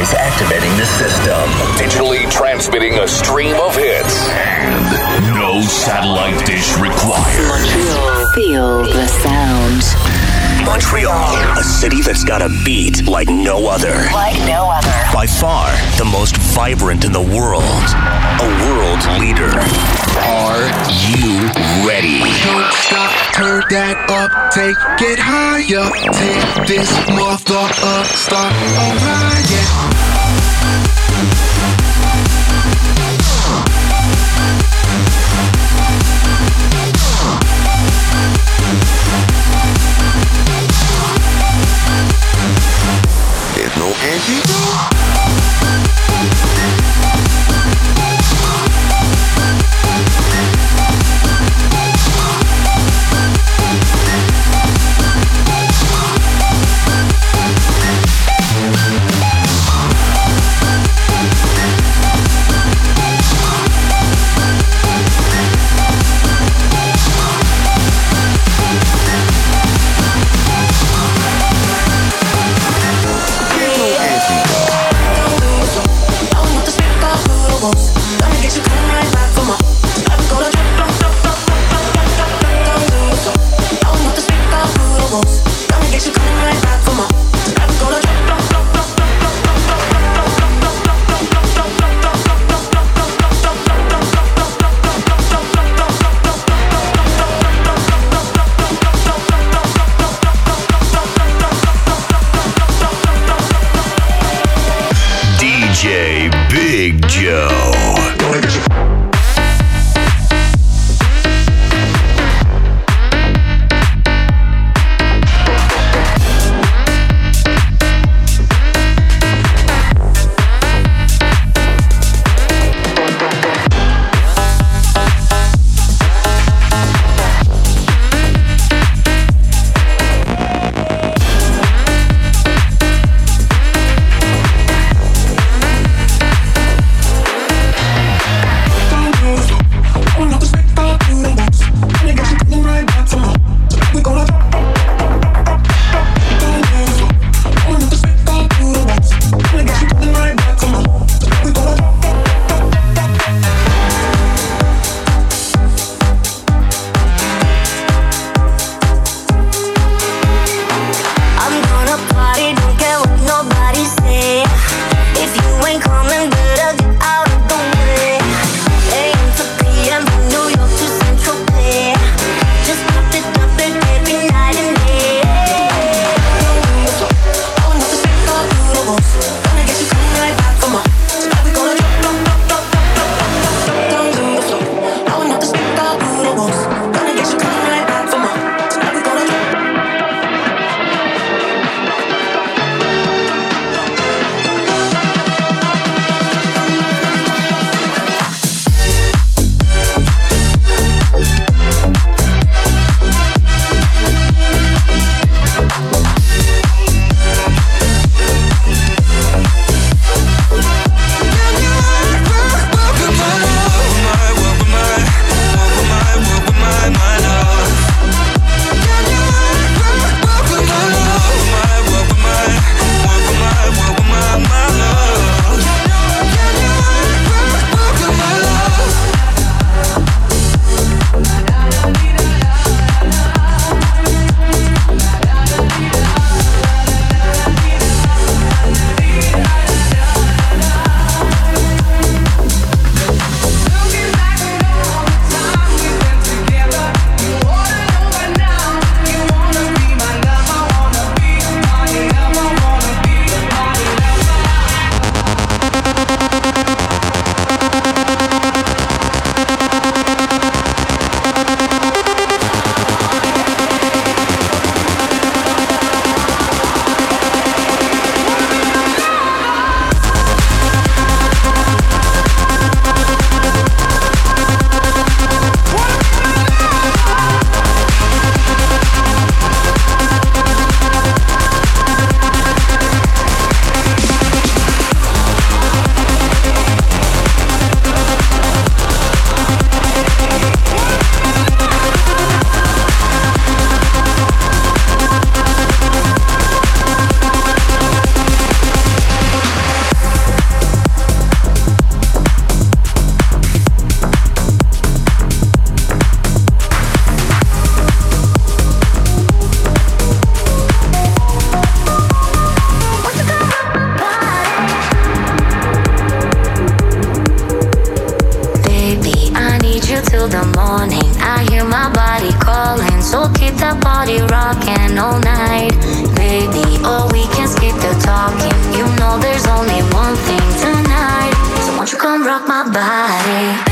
is activating the system. Digitally transmitting a stream of hits. And no satellite dish required. Montreal. Feel the sound. Montreal, a city that's got a beat like no other. Like no other. By far, the most vibrant in the world. A world leader. Are you ready? Don't stop, turn that up, take it higher. Take this mother up, start a riot. DJ Big Joe. My body?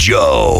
Joe.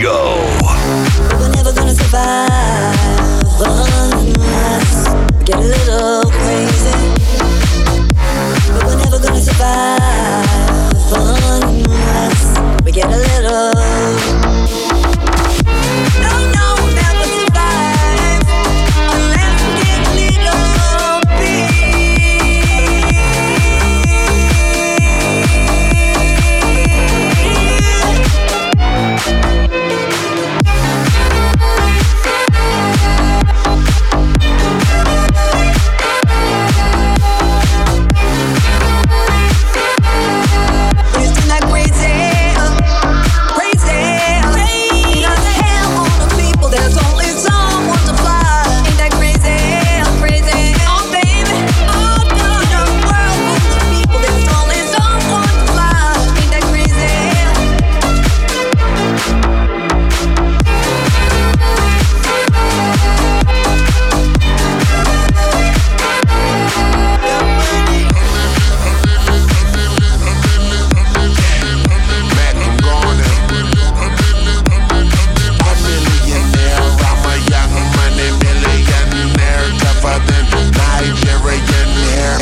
Big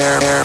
there.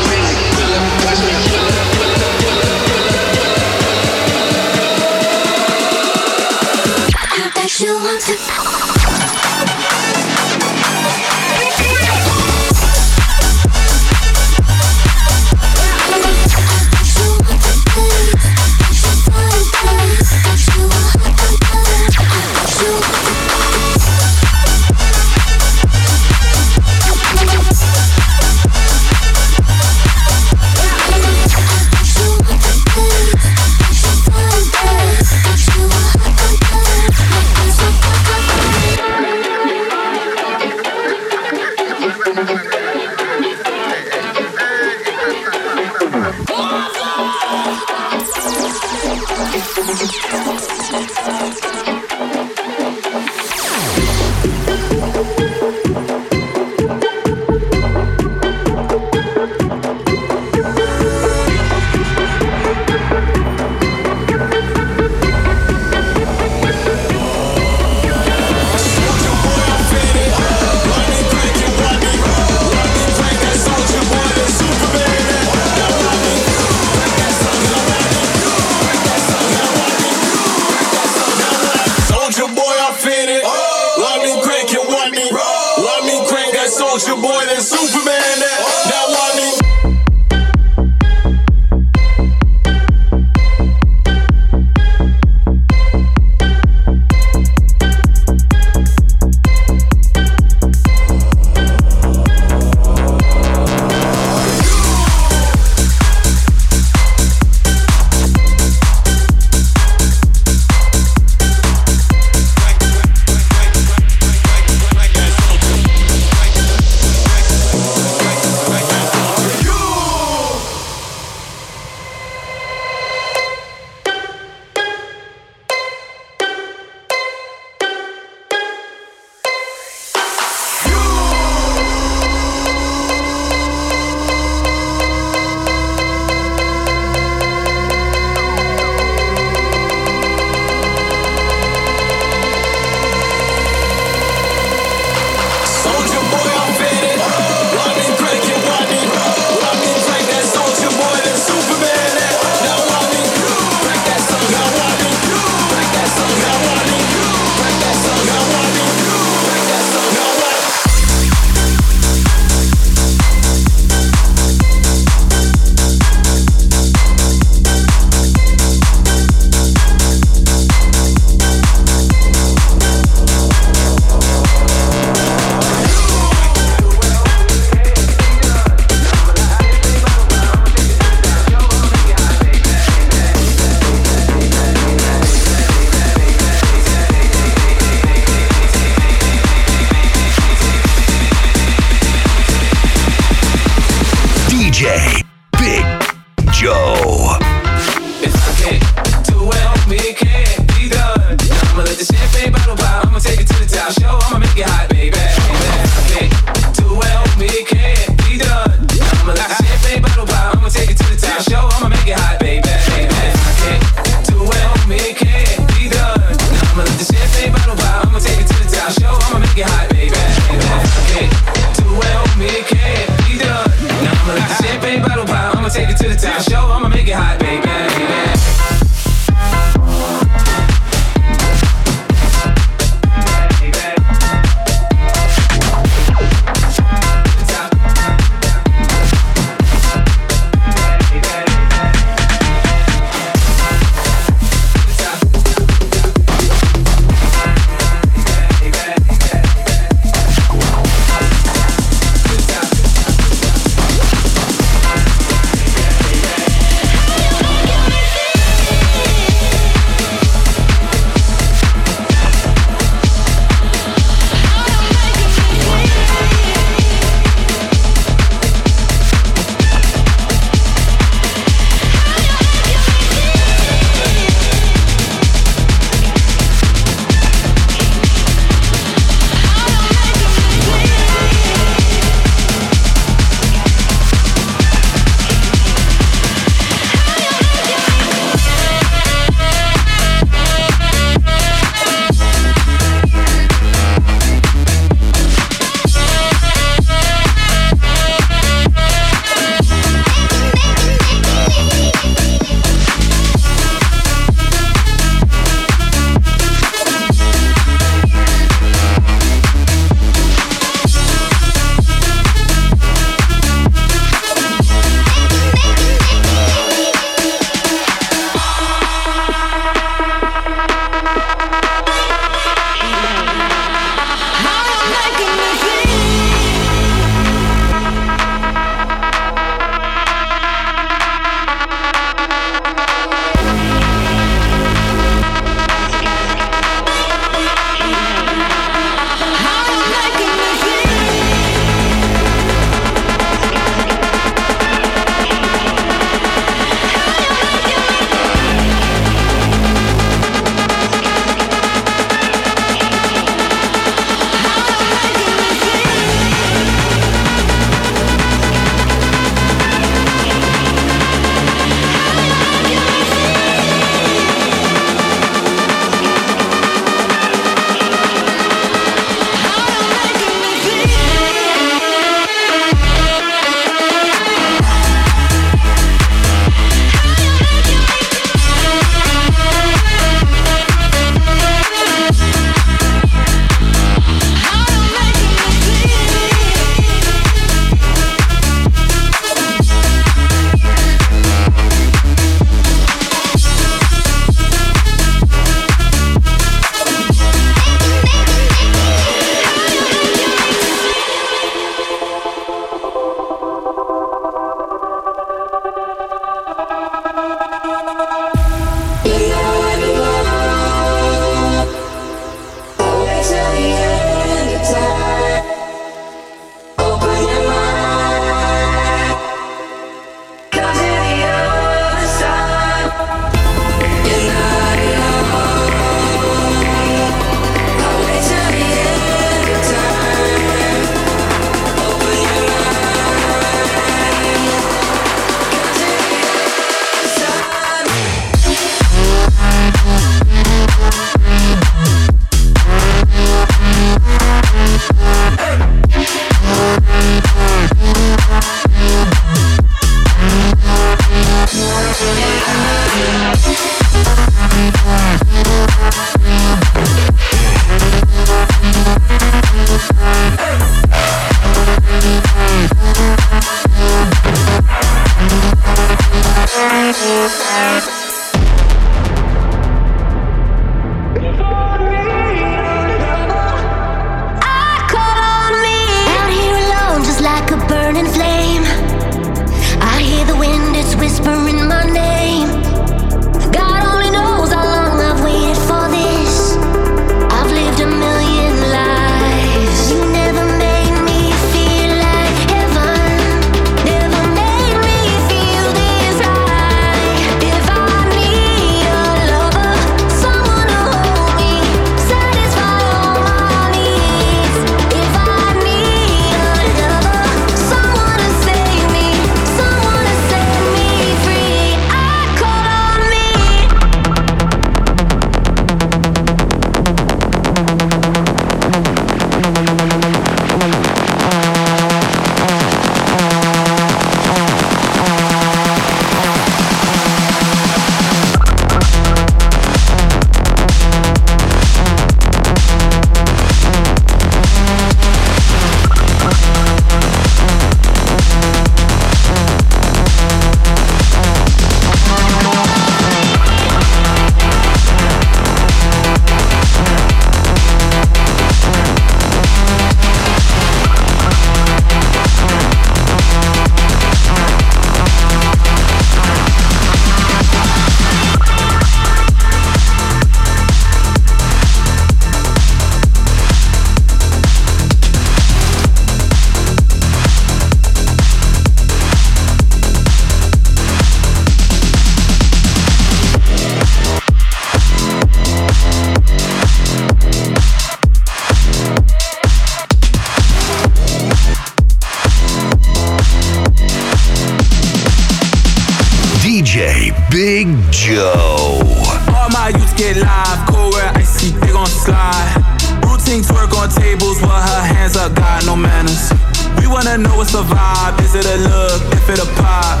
With her hands up, got no manners. We wanna know what's the vibe, is it a look, if it a pop?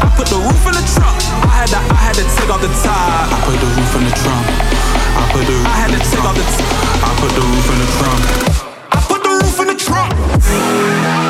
I put the roof in the trunk, I had to, I had to take off the top. I put the roof in the trunk, I put the I had to take off the top. I put the roof in the trunk. I put the roof in the trunk.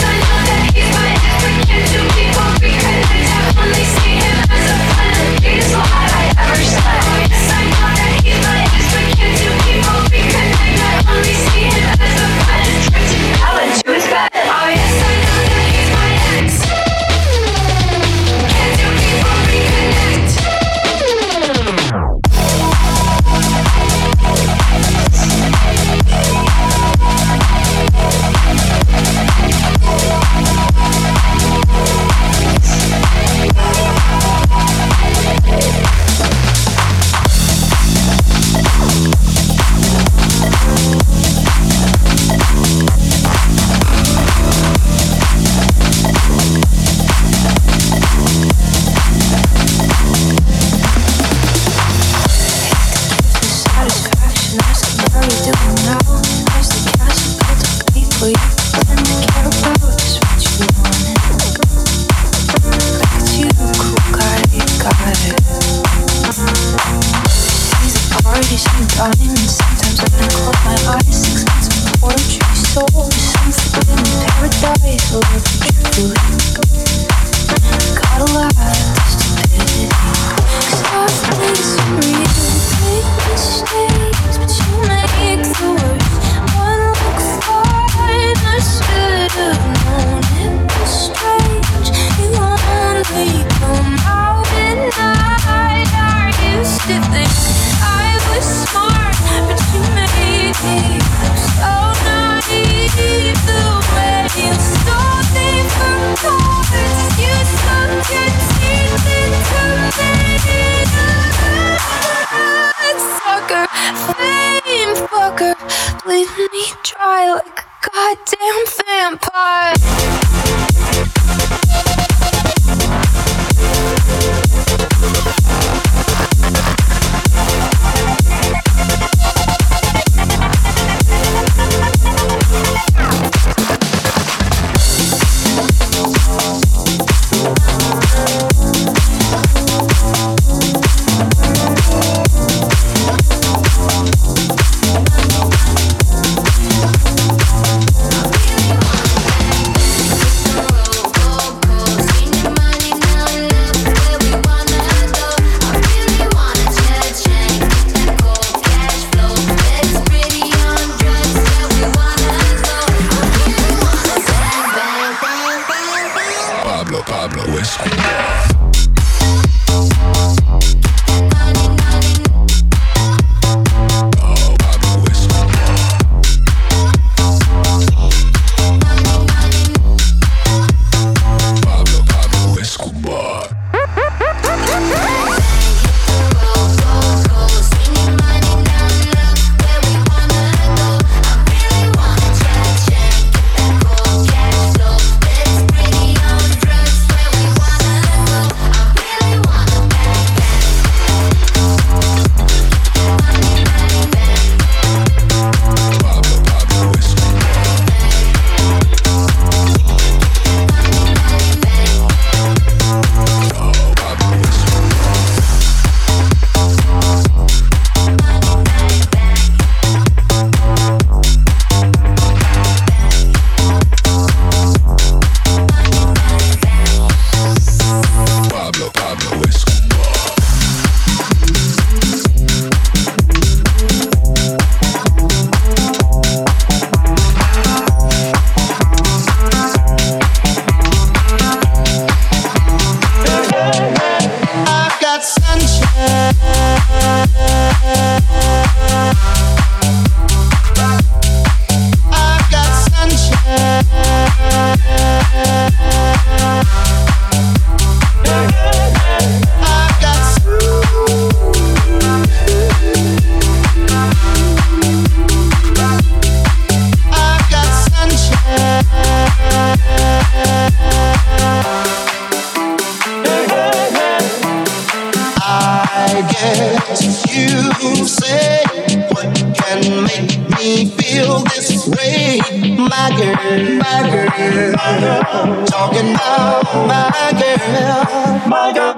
Talking about my girl. My girl.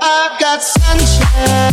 I've got sunshine.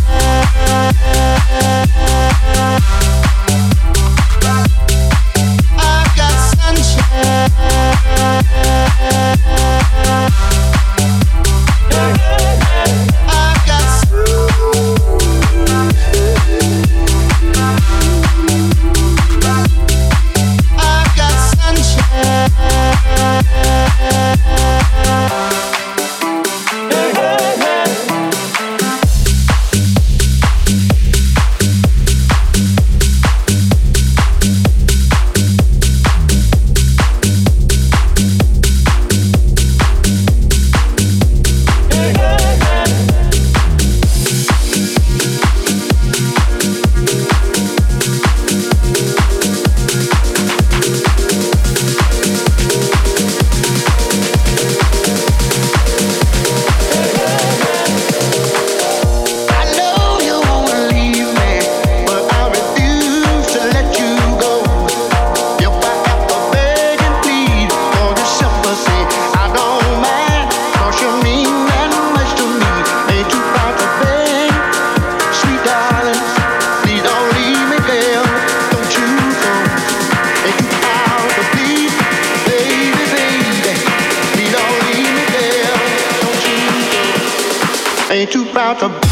too proud to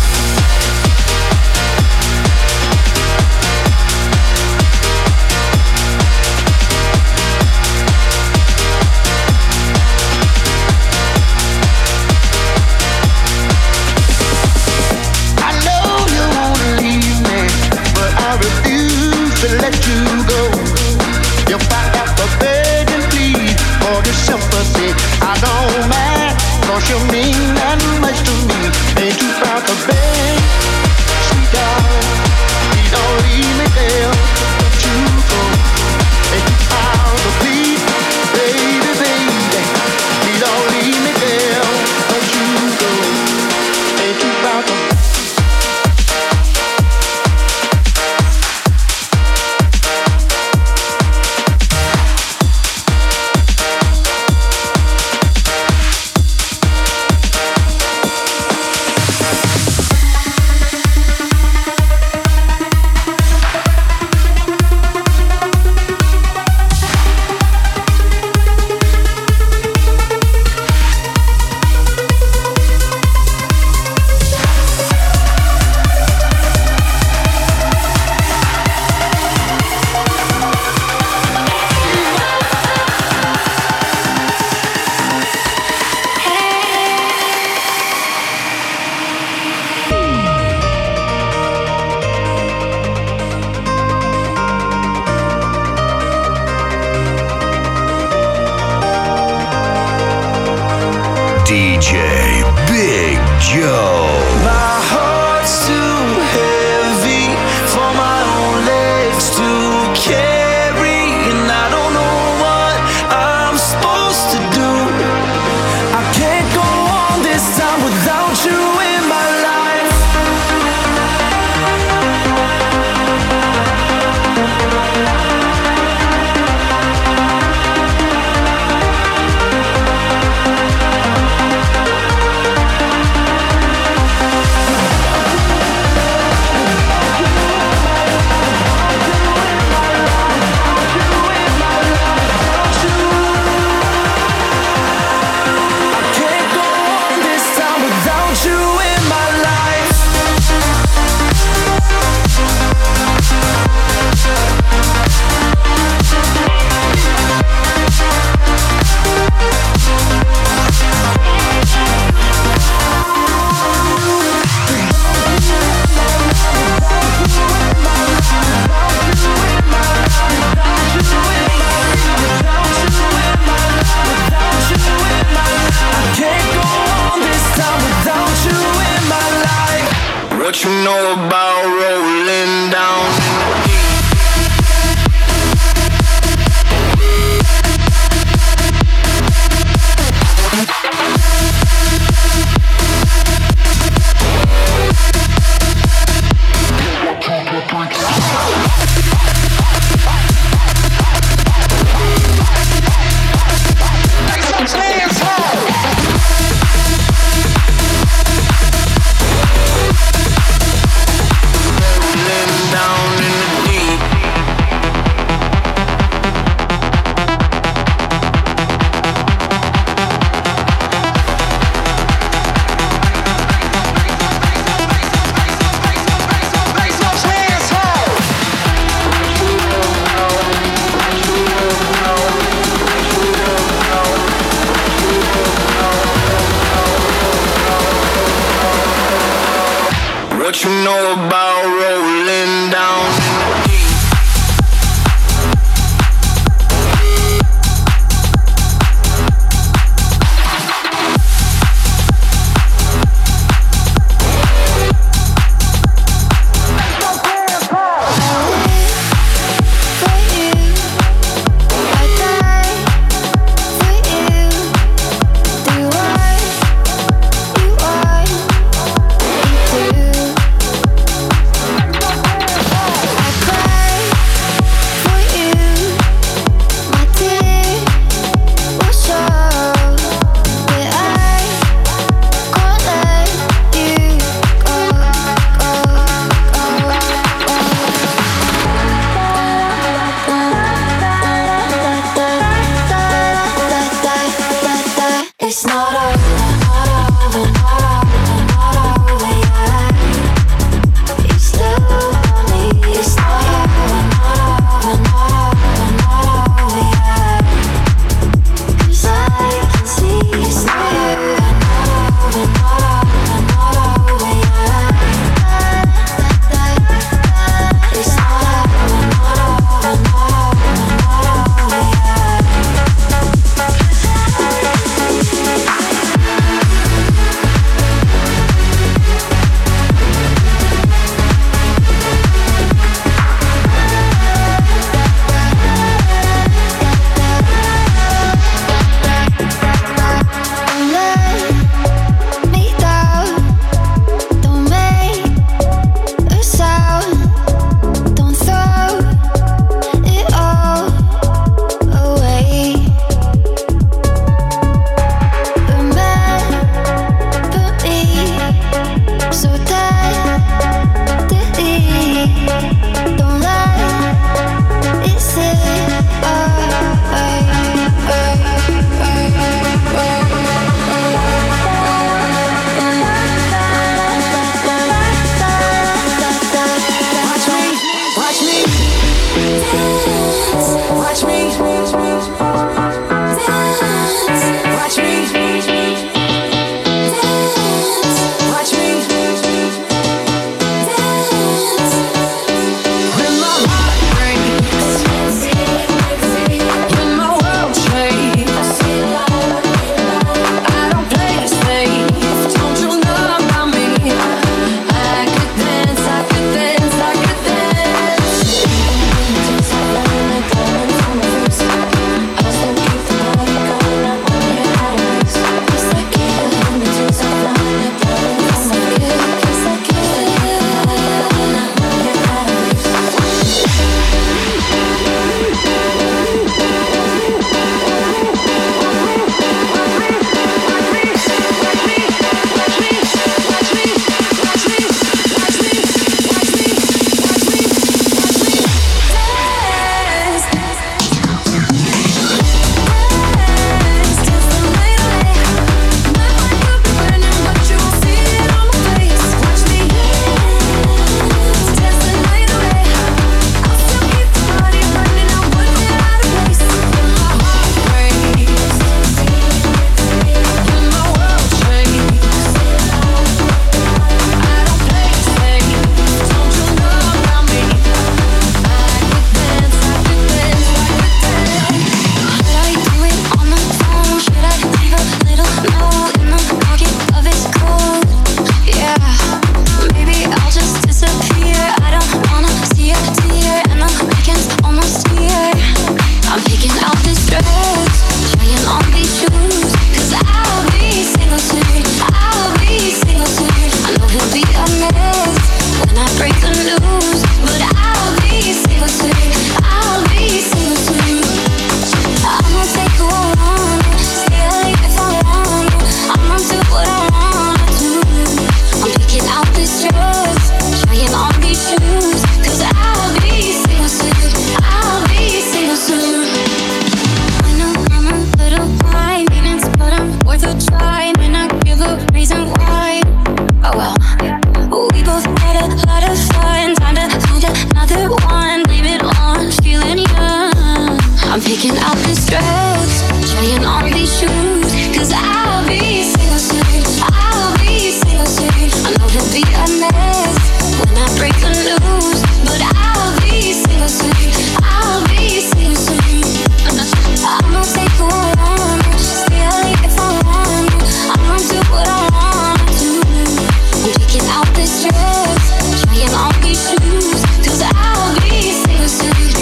out this dress, trying on these shoes, cause I'll be single soon.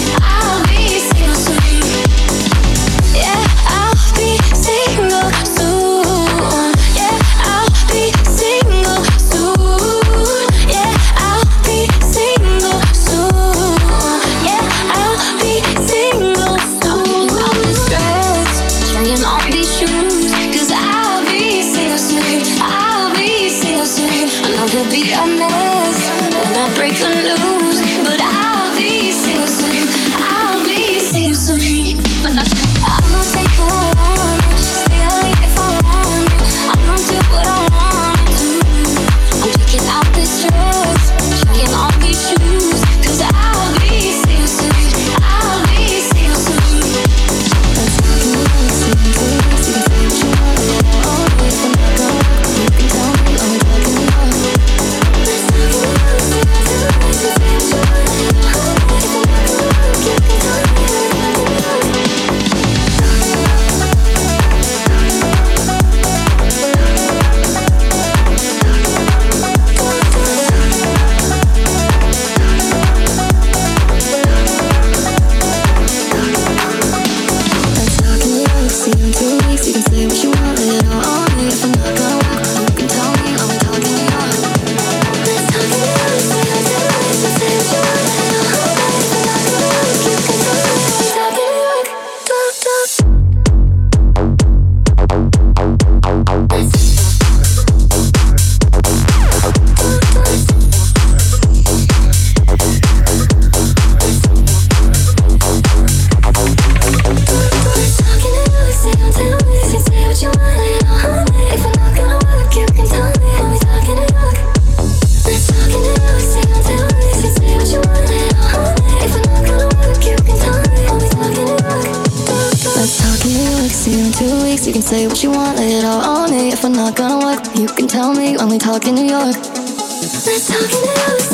can tell me when we talk in New York. Let's talk in New York.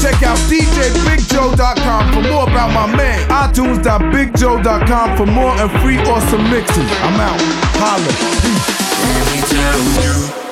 Check out DJBiGJo.com for more about my man. iTunes.BiGJo.com for more and free awesome mixes. I'm out. Holla. Peace. Let me tell you.